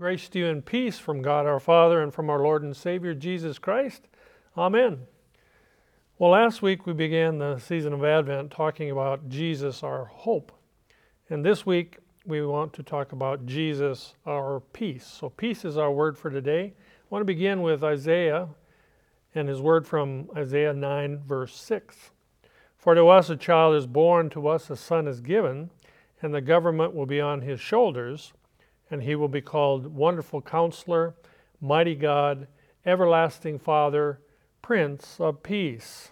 Grace to you and peace from God our Father and from our Lord and Savior Jesus Christ. Amen. Well, last week we began the season of Advent talking about Jesus, our hope. And this week we want to talk about Jesus, our peace. So, peace is our word for today. I want to begin with Isaiah and his word from Isaiah 9, verse 6. For to us a child is born, to us a son is given, and the government will be on his shoulders and he will be called Wonderful Counselor, Mighty God, Everlasting Father, Prince of Peace.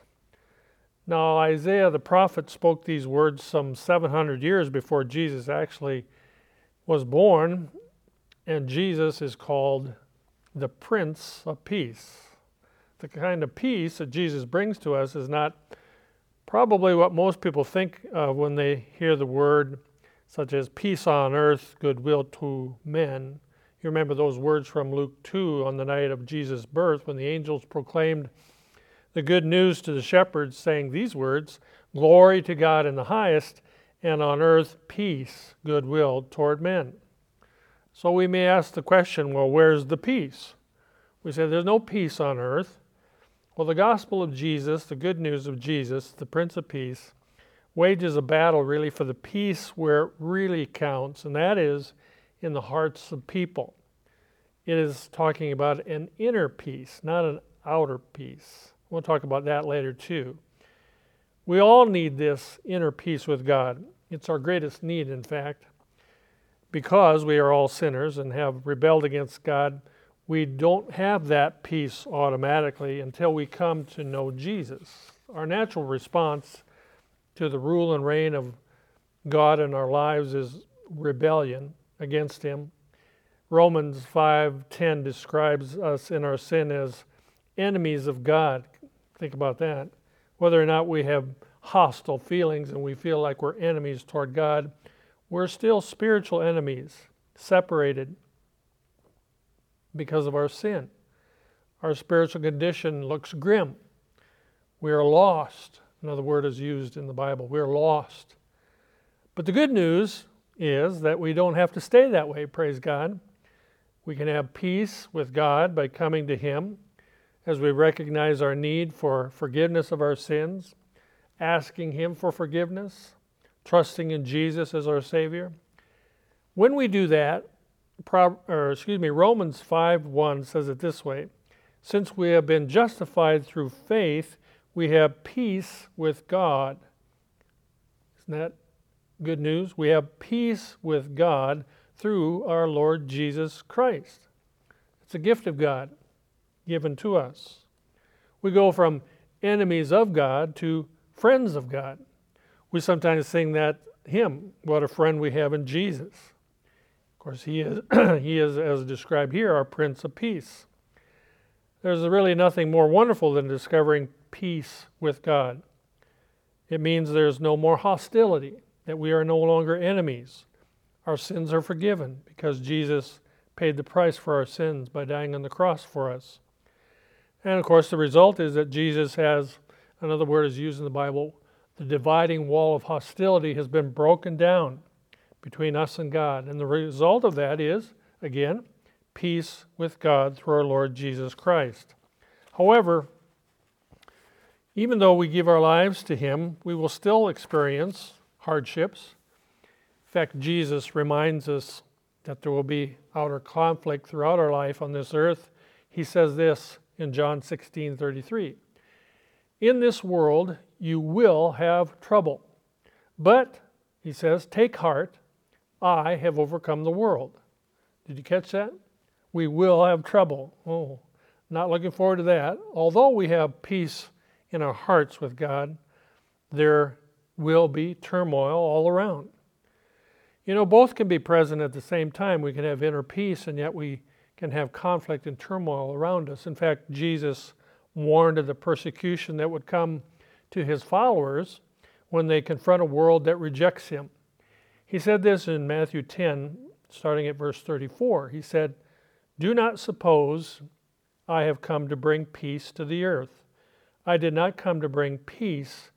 Now, Isaiah the prophet spoke these words some 700 years before Jesus actually was born, and Jesus is called the Prince of Peace. The kind of peace that Jesus brings to us is not probably what most people think of when they hear the word such as peace on earth, goodwill to men. You remember those words from Luke 2 on the night of Jesus' birth when the angels proclaimed the good news to the shepherds, saying these words Glory to God in the highest, and on earth peace, goodwill toward men. So we may ask the question well, where's the peace? We say there's no peace on earth. Well, the gospel of Jesus, the good news of Jesus, the Prince of Peace, wages a battle really for the peace where it really counts, and that is in the hearts of people. It is talking about an inner peace, not an outer peace. We'll talk about that later too. We all need this inner peace with God. It's our greatest need, in fact. Because we are all sinners and have rebelled against God, we don't have that peace automatically until we come to know Jesus. Our natural response to the rule and reign of God in our lives is rebellion against him. Romans 5:10 describes us in our sin as enemies of God. Think about that. Whether or not we have hostile feelings and we feel like we're enemies toward God, we're still spiritual enemies, separated because of our sin. Our spiritual condition looks grim. We are lost. Another word is used in the Bible. We're lost. But the good news is that we don't have to stay that way, praise God. We can have peace with God by coming to Him as we recognize our need for forgiveness of our sins, asking Him for forgiveness, trusting in Jesus as our Savior. When we do that, or excuse me, Romans 5 1 says it this way Since we have been justified through faith, we have peace with God. Isn't that good news? We have peace with God through our Lord Jesus Christ. It's a gift of God given to us. We go from enemies of God to friends of God. We sometimes sing that hymn, What a Friend We Have in Jesus. Of course, He is, he is as described here, our Prince of Peace. There's really nothing more wonderful than discovering peace with God. It means there's no more hostility, that we are no longer enemies. Our sins are forgiven because Jesus paid the price for our sins by dying on the cross for us. And of course, the result is that Jesus has, another word is used in the Bible, the dividing wall of hostility has been broken down between us and God. And the result of that is, again, peace with God through our Lord Jesus Christ. However, even though we give our lives to Him, we will still experience hardships. In fact, Jesus reminds us that there will be outer conflict throughout our life on this earth. He says this in John 16 33. In this world you will have trouble. But, he says, take heart, I have overcome the world. Did you catch that? We will have trouble. Oh, not looking forward to that. Although we have peace in our hearts with God, there will be turmoil all around. You know, both can be present at the same time. We can have inner peace, and yet we can have conflict and turmoil around us. In fact, Jesus warned of the persecution that would come to his followers when they confront a world that rejects him. He said this in Matthew 10, starting at verse 34. He said, Do not suppose I have come to bring peace to the earth. I did not come to bring peace,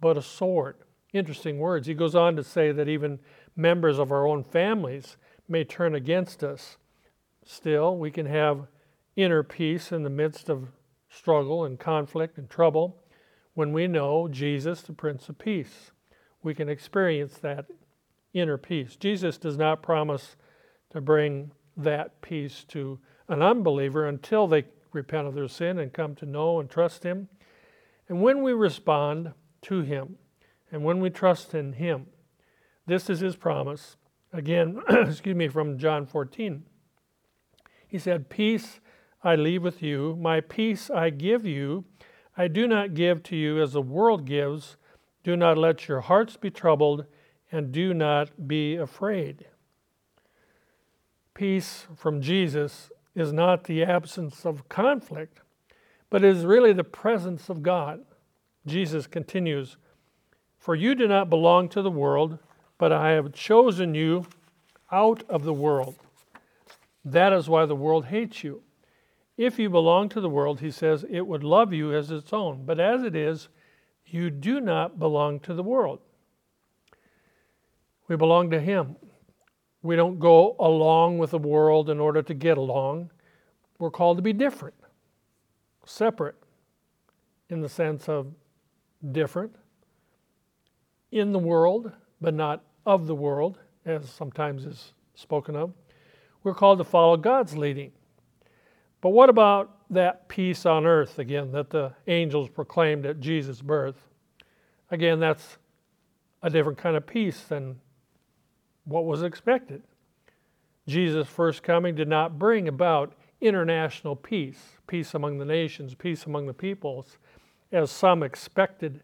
but a sword. Interesting words. He goes on to say that even members of our own families may turn against us. still. We can have inner peace in the midst of struggle and conflict and trouble when we know Jesus, the Prince of Peace. We can experience that inner peace. Jesus does not promise to bring that peace to an unbeliever until they repent of their sin and come to know and trust Him. And when we respond to Him and when we trust in Him, this is His promise. Again, excuse me, from John 14. He said, Peace I leave with you, my peace I give you. I do not give to you as the world gives. Do not let your hearts be troubled, and do not be afraid. Peace from Jesus is not the absence of conflict, but it is really the presence of God. Jesus continues, For you do not belong to the world, but I have chosen you out of the world. That is why the world hates you. If you belong to the world, he says, it would love you as its own. But as it is, you do not belong to the world. We belong to him. We don't go along with the world in order to get along. We're called to be different, separate, in the sense of different, in the world, but not of the world, as sometimes is spoken of. We're called to follow God's leading. But what about that peace on earth, again, that the angels proclaimed at Jesus' birth? Again, that's a different kind of peace than what was expected. Jesus' first coming did not bring about international peace, peace among the nations, peace among the peoples, as some expected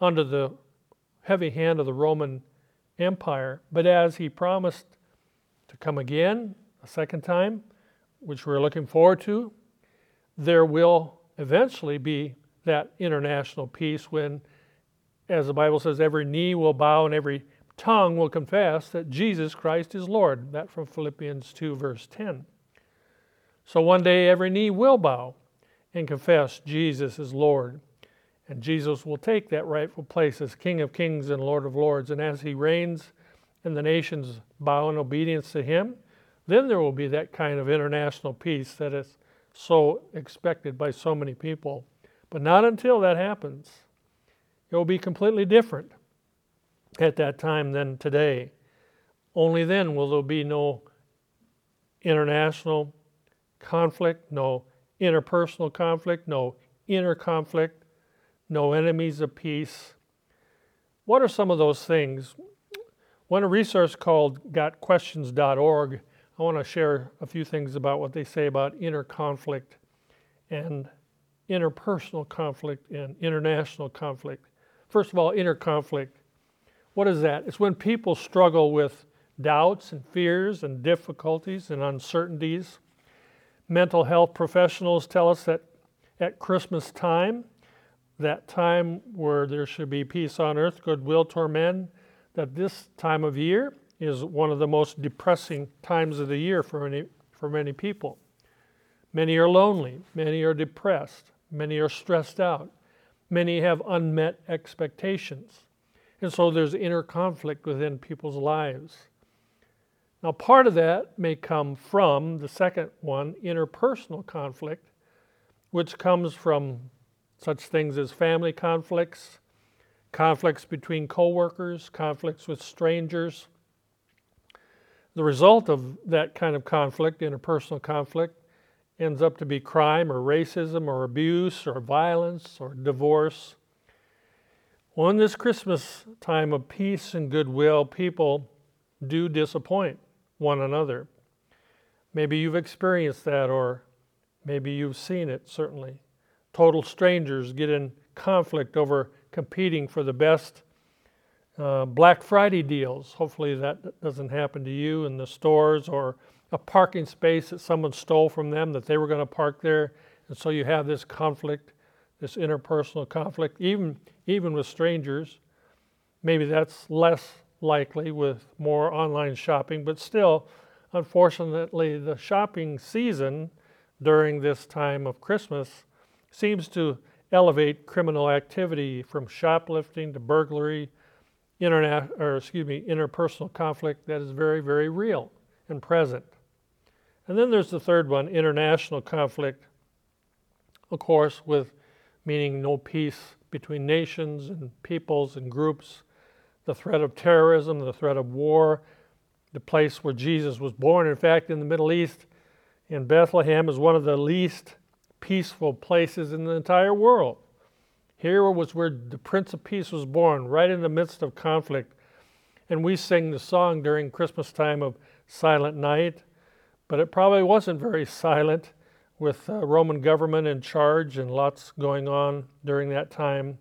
under the heavy hand of the Roman Empire, but as he promised to come again a second time, which we're looking forward to, there will eventually be that international peace when, as the Bible says, every knee will bow and every tongue will confess that Jesus Christ is Lord. That from Philippians 2, verse 10. So one day every knee will bow and confess Jesus is Lord. And Jesus will take that rightful place as King of Kings and Lord of Lords. And as he reigns and the nations bow in obedience to him, then there will be that kind of international peace that is so expected by so many people. But not until that happens. It will be completely different at that time than today. Only then will there be no international conflict, no interpersonal conflict, no inner conflict, no enemies of peace. What are some of those things? When a resource called gotquestions.org, I want to share a few things about what they say about inner conflict and interpersonal conflict and international conflict. First of all, inner conflict. What is that? It's when people struggle with doubts and fears and difficulties and uncertainties. Mental health professionals tell us that at Christmas time, that time where there should be peace on earth, goodwill toward men, that this time of year is one of the most depressing times of the year for many, for many people. Many are lonely, many are depressed, many are stressed out, many have unmet expectations. And so there's inner conflict within people's lives. Now, part of that may come from the second one, interpersonal conflict, which comes from such things as family conflicts, conflicts between coworkers, conflicts with strangers. The result of that kind of conflict, interpersonal conflict, ends up to be crime or racism or abuse or violence or divorce well, in this Christmas time of peace and goodwill, people do disappoint one another. Maybe you've experienced that, or maybe you've seen it, certainly. Total strangers get in conflict over competing for the best uh, Black Friday deals. Hopefully, that doesn't happen to you in the stores or a parking space that someone stole from them that they were going to park there. And so you have this conflict this interpersonal conflict, even, even with strangers. Maybe that's less likely with more online shopping, but still, unfortunately, the shopping season during this time of Christmas seems to elevate criminal activity from shoplifting to burglary, internet, or excuse me, interpersonal conflict that is very, very real and present. And then there's the third one international conflict, of course, with meaning no peace between nations and peoples and groups, the threat of terrorism, the threat of war, the place where Jesus was born. In fact, in the Middle East, in Bethlehem, is one of the least peaceful places in the entire world. Here was where the Prince of Peace was born, right in the midst of conflict. And we sing the song during Christmas time of Silent Night, but it probably wasn't very silent with uh, Roman government in charge and lots going on during that time.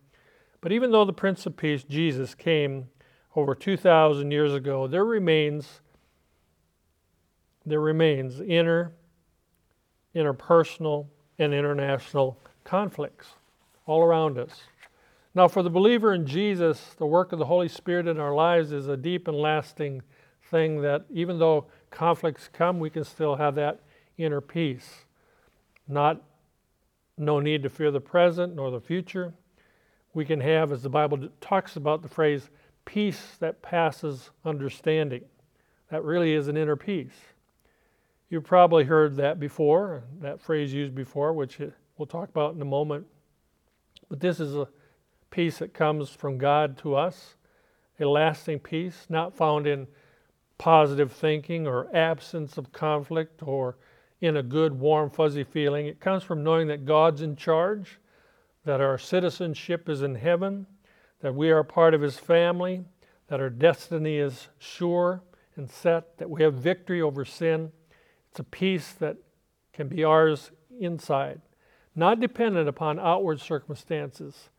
But even though the Prince of Peace, Jesus, came over 2,000 years ago, there remains there remains inner, interpersonal, and international conflicts all around us. Now, for the believer in Jesus, the work of the Holy Spirit in our lives is a deep and lasting thing that even though conflicts come, we can still have that inner peace. Not no need to fear the present nor the future. We can have, as the Bible talks about the phrase, peace that passes understanding. That really is an inner peace. You've probably heard that before, that phrase used before, which we'll talk about in a moment. But this is a peace that comes from God to us, a lasting peace, not found in positive thinking or absence of conflict or in a good, warm, fuzzy feeling. It comes from knowing that God's in charge, that our citizenship is in heaven, that we are part of His family, that our destiny is sure and set, that we have victory over sin. It's a peace that can be ours inside, not dependent upon outward circumstances.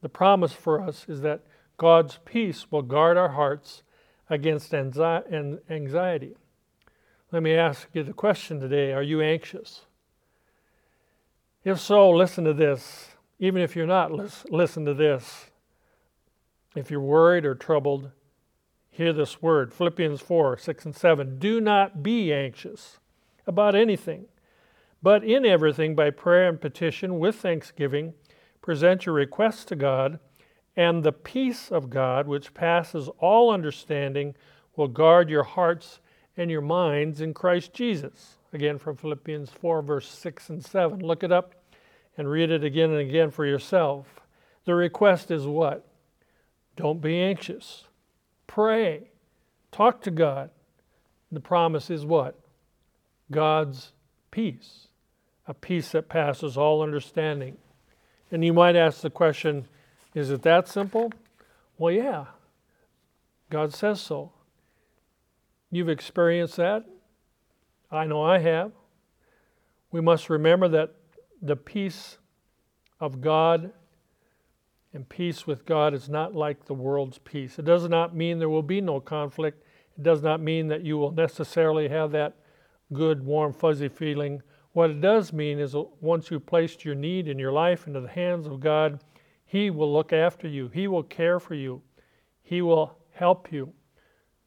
The promise for us is that God's peace will guard our hearts against anxiety. Let me ask you the question today Are you anxious? If so, listen to this. Even if you're not, listen to this. If you're worried or troubled, hear this word Philippians 4 6 and 7. Do not be anxious about anything, but in everything, by prayer and petition, with thanksgiving, present your requests to God, and the peace of God, which passes all understanding, will guard your hearts and your minds in Christ Jesus. Again, from Philippians 4, verse 6 and 7. Look it up and read it again and again for yourself. The request is what? Don't be anxious. Pray. Talk to God. The promise is what? God's peace, a peace that passes all understanding. And you might ask the question is it that simple? Well, yeah. God says so. You've experienced that. I know I have. We must remember that the peace of God and peace with God is not like the world's peace. It does not mean there will be no conflict. It does not mean that you will necessarily have that good, warm, fuzzy feeling. What it does mean is once you've placed your need in your life into the hands of God, He will look after you, He will care for you, He will help you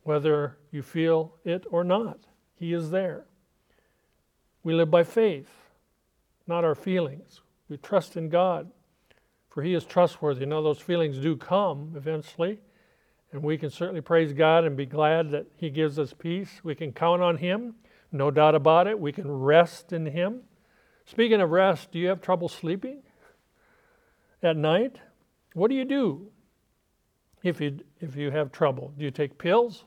whether you feel it or not. He is there. We live by faith, not our feelings. We trust in God, for He is trustworthy. Now, those feelings do come eventually, and we can certainly praise God and be glad that He gives us peace. We can count on Him, no doubt about it. We can rest in Him. Speaking of rest, do you have trouble sleeping at night? What do you do if you, if you have trouble? Do you take pills?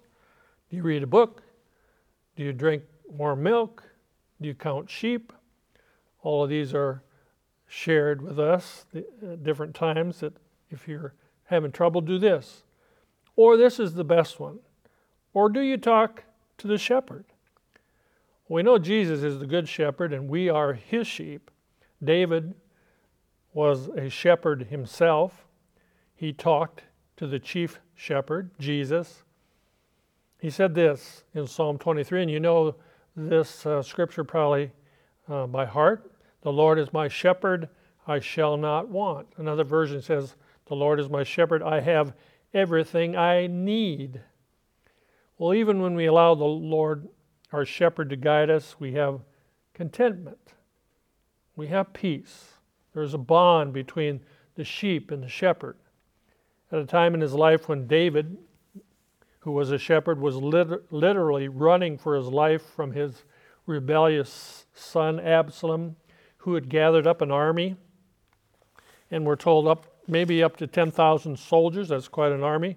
Do you read a book? Do you drink warm milk? Do you count sheep? All of these are shared with us at different times that if you're having trouble, do this. Or this is the best one. Or do you talk to the shepherd? We know Jesus is the good shepherd and we are his sheep. David was a shepherd himself. He talked to the chief shepherd, Jesus. He said this in Psalm 23, and you know this uh, scripture probably uh, by heart. The Lord is my shepherd, I shall not want. Another version says, The Lord is my shepherd, I have everything I need. Well, even when we allow the Lord, our shepherd, to guide us, we have contentment. We have peace. There's a bond between the sheep and the shepherd. At a time in his life when David who was a shepherd, was lit- literally running for his life from his rebellious son Absalom, who had gathered up an army, and we're told up maybe up to 10,000 soldiers, that's quite an army,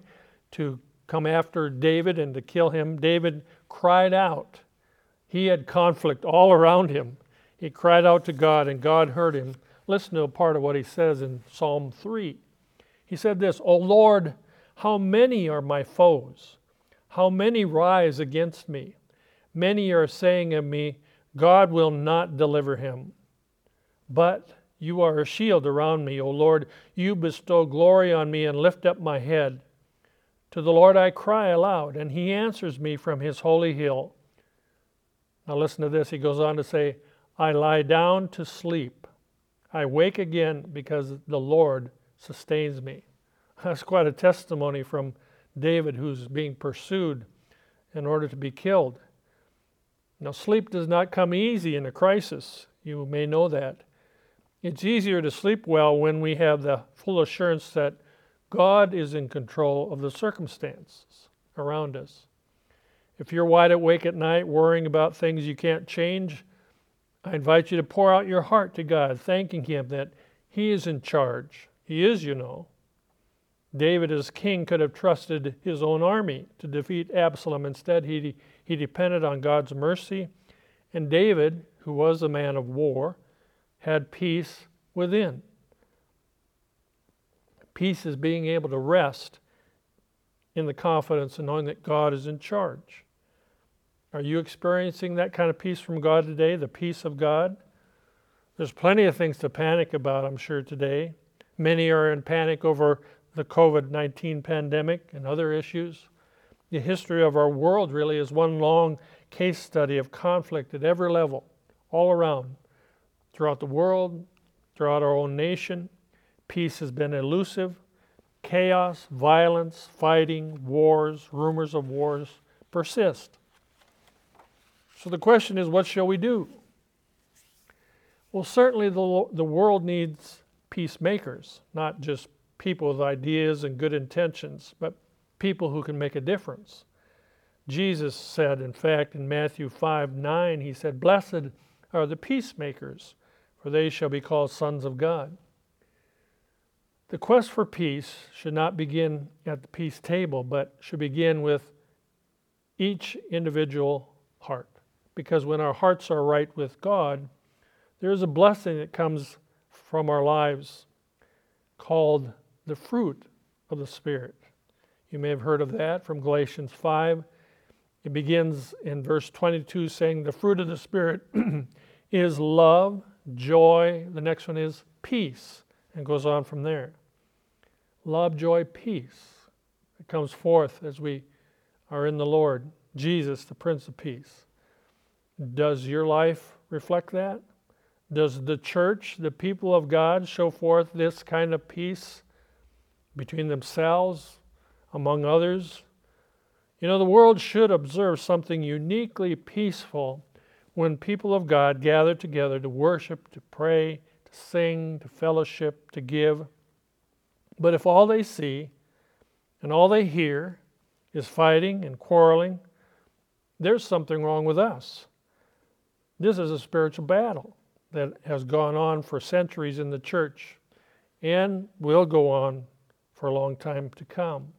to come after David and to kill him. David cried out. He had conflict all around him. He cried out to God, and God heard him. Listen to a part of what he says in Psalm 3. He said this O Lord, how many are my foes? How many rise against me? Many are saying of me, God will not deliver him. But you are a shield around me, O Lord. You bestow glory on me and lift up my head. To the Lord I cry aloud, and he answers me from his holy hill. Now listen to this. He goes on to say, I lie down to sleep. I wake again because the Lord sustains me. That's quite a testimony from David, who's being pursued in order to be killed. Now, sleep does not come easy in a crisis. You may know that. It's easier to sleep well when we have the full assurance that God is in control of the circumstances around us. If you're wide awake at night worrying about things you can't change, I invite you to pour out your heart to God, thanking Him that He is in charge. He is, you know. David, as king, could have trusted his own army to defeat Absalom. Instead, he, he depended on God's mercy. And David, who was a man of war, had peace within. Peace is being able to rest in the confidence and knowing that God is in charge. Are you experiencing that kind of peace from God today, the peace of God? There's plenty of things to panic about, I'm sure, today. Many are in panic over the COVID 19 pandemic and other issues. The history of our world really is one long case study of conflict at every level, all around, throughout the world, throughout our own nation. Peace has been elusive. Chaos, violence, fighting, wars, rumors of wars persist. So the question is what shall we do? Well, certainly the, the world needs peacemakers, not just people with ideas and good intentions, but people who can make a difference. Jesus said, in fact, in Matthew 5 9, he said, Blessed are the peacemakers, for they shall be called sons of God. The quest for peace should not begin at the peace table, but should begin with each individual heart. Because when our hearts are right with God, there is a blessing that comes from our lives called the fruit of the Spirit. You may have heard of that from Galatians 5. It begins in verse 22 saying, The fruit of the Spirit is love, joy. The next one is peace, and goes on from there. Love, joy, peace. It comes forth as we are in the Lord, Jesus, the Prince of Peace. Does your life reflect that? Does the church, the people of God, show forth this kind of peace between themselves, among others. You know, the world should observe something uniquely peaceful when people of God gather together to worship, to pray, to sing, to fellowship, to give. But if all they see and all they hear is fighting and quarreling, there's something wrong with us. This is a spiritual battle that has gone on for centuries in the church and will go on for a long time to come.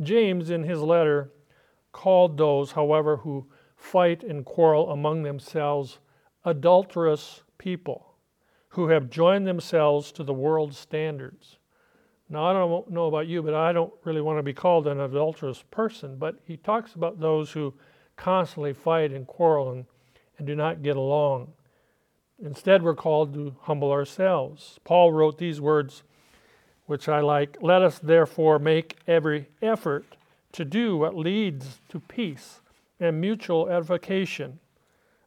James, in his letter, called those, however, who fight and quarrel among themselves adulterous people who have joined themselves to the world's standards. Now, I don't know about you, but I don't really want to be called an adulterous person, but he talks about those who constantly fight and quarrel and, and do not get along. Instead, we're called to humble ourselves. Paul wrote these words which I like. Let us therefore make every effort to do what leads to peace and mutual edification.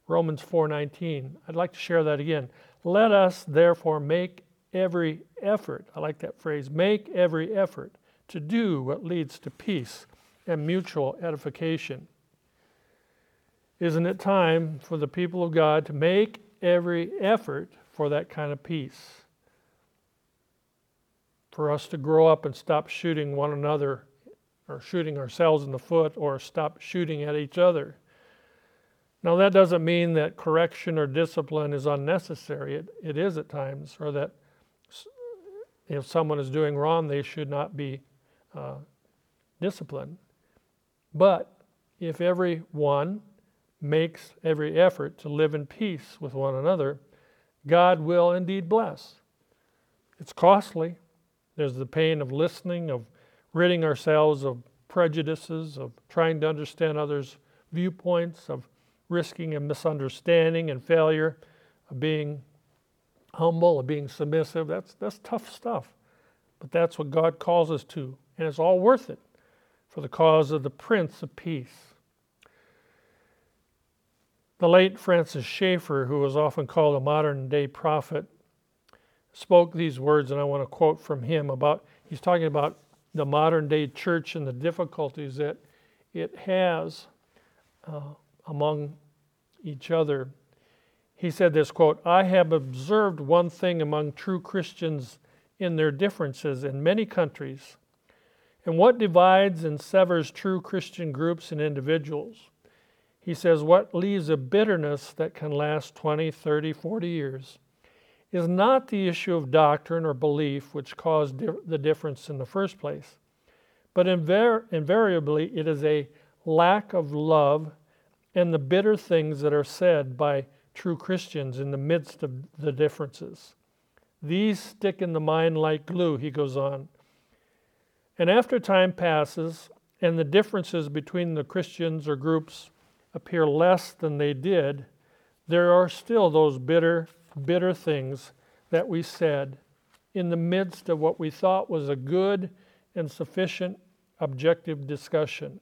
Romans 4:19. I'd like to share that again. Let us therefore make every effort. I like that phrase. Make every effort to do what leads to peace and mutual edification. Isn't it time for the people of God to make every effort for that kind of peace? for us to grow up and stop shooting one another or shooting ourselves in the foot or stop shooting at each other. Now, that doesn't mean that correction or discipline is unnecessary. It, it is at times, or that if someone is doing wrong, they should not be uh, disciplined. But if everyone makes every effort to live in peace with one another, God will indeed bless. It's costly. There's the pain of listening, of ridding ourselves of prejudices, of trying to understand others' viewpoints, of risking a misunderstanding and failure, of being humble, of being submissive. That's, that's tough stuff. But that's what God calls us to. And it's all worth it for the cause of the Prince of Peace. The late Francis Schaeffer, who was often called a modern day prophet, spoke these words, and I want to quote from him about he's talking about the modern day church and the difficulties that it has uh, among each other. He said this quote, I have observed one thing among true Christians in their differences in many countries. And what divides and severs true Christian groups and individuals? He says, What leaves a bitterness that can last 20, 30, 40 years is not the issue of doctrine or belief which caused the difference in the first place, but invar- invariably it is a lack of love and the bitter things that are said by true Christians in the midst of the differences. These stick in the mind like glue, he goes on. And after time passes and the differences between the Christians or groups appear less than they did, there are still those bitter, bitter things that we said in the midst of what we thought was a good and sufficient objective discussion.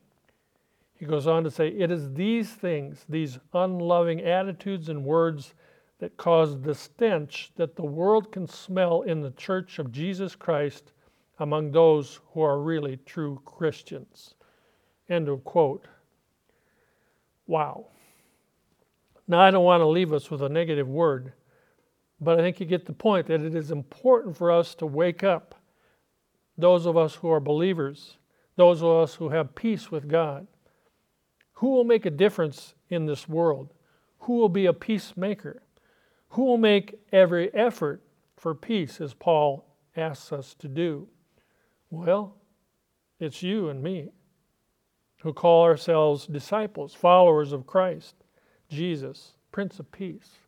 He goes on to say, It is these things, these unloving attitudes and words, that cause the stench that the world can smell in the church of Jesus Christ among those who are really true Christians. End of quote. Wow. Now, I don't want to leave us with a negative word, but I think you get the point that it is important for us to wake up, those of us who are believers, those of us who have peace with God. Who will make a difference in this world? Who will be a peacemaker? Who will make every effort for peace, as Paul asks us to do? Well, it's you and me who call ourselves disciples, followers of Christ, Jesus, Prince of Peace.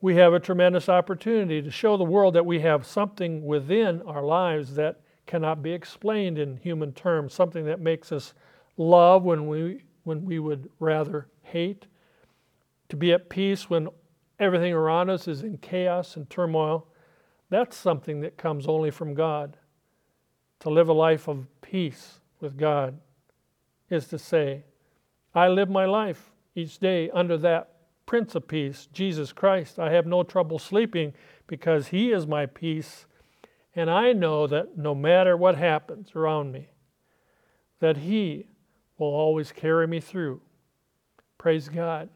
We have a tremendous opportunity to show the world that we have something within our lives that cannot be explained in human terms, something that makes us love when we, when we would rather hate, to be at peace when everything around us is in chaos and turmoil. That's something that comes only from God. To live a life of peace with God is to say, I live my life each day under that Prince of Peace, Jesus Christ. I have no trouble sleeping because He is my peace. And I know that no matter what happens around me, that He will always carry me through. Praise God,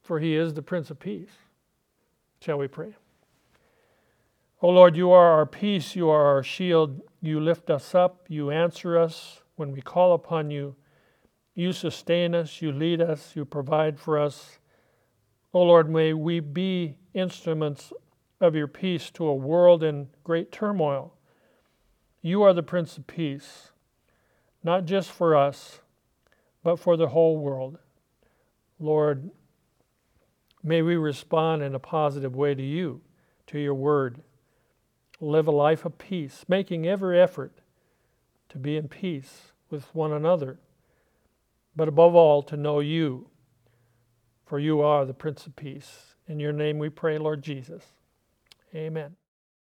for He is the Prince of Peace. Shall we pray? O oh Lord, you are our peace, you are our shield. You lift us up, you answer us when we call upon you. You sustain us, you lead us, you provide for us. O oh Lord, may we be instruments of your peace to a world in great turmoil. You are the Prince of Peace, not just for us, but for the whole world. Lord, may we respond in a positive way to you, to your word. Live a life of peace, making every effort to be in peace with one another but above all, to know you, for you are the Prince of Peace. In your name we pray, Lord Jesus. Amen.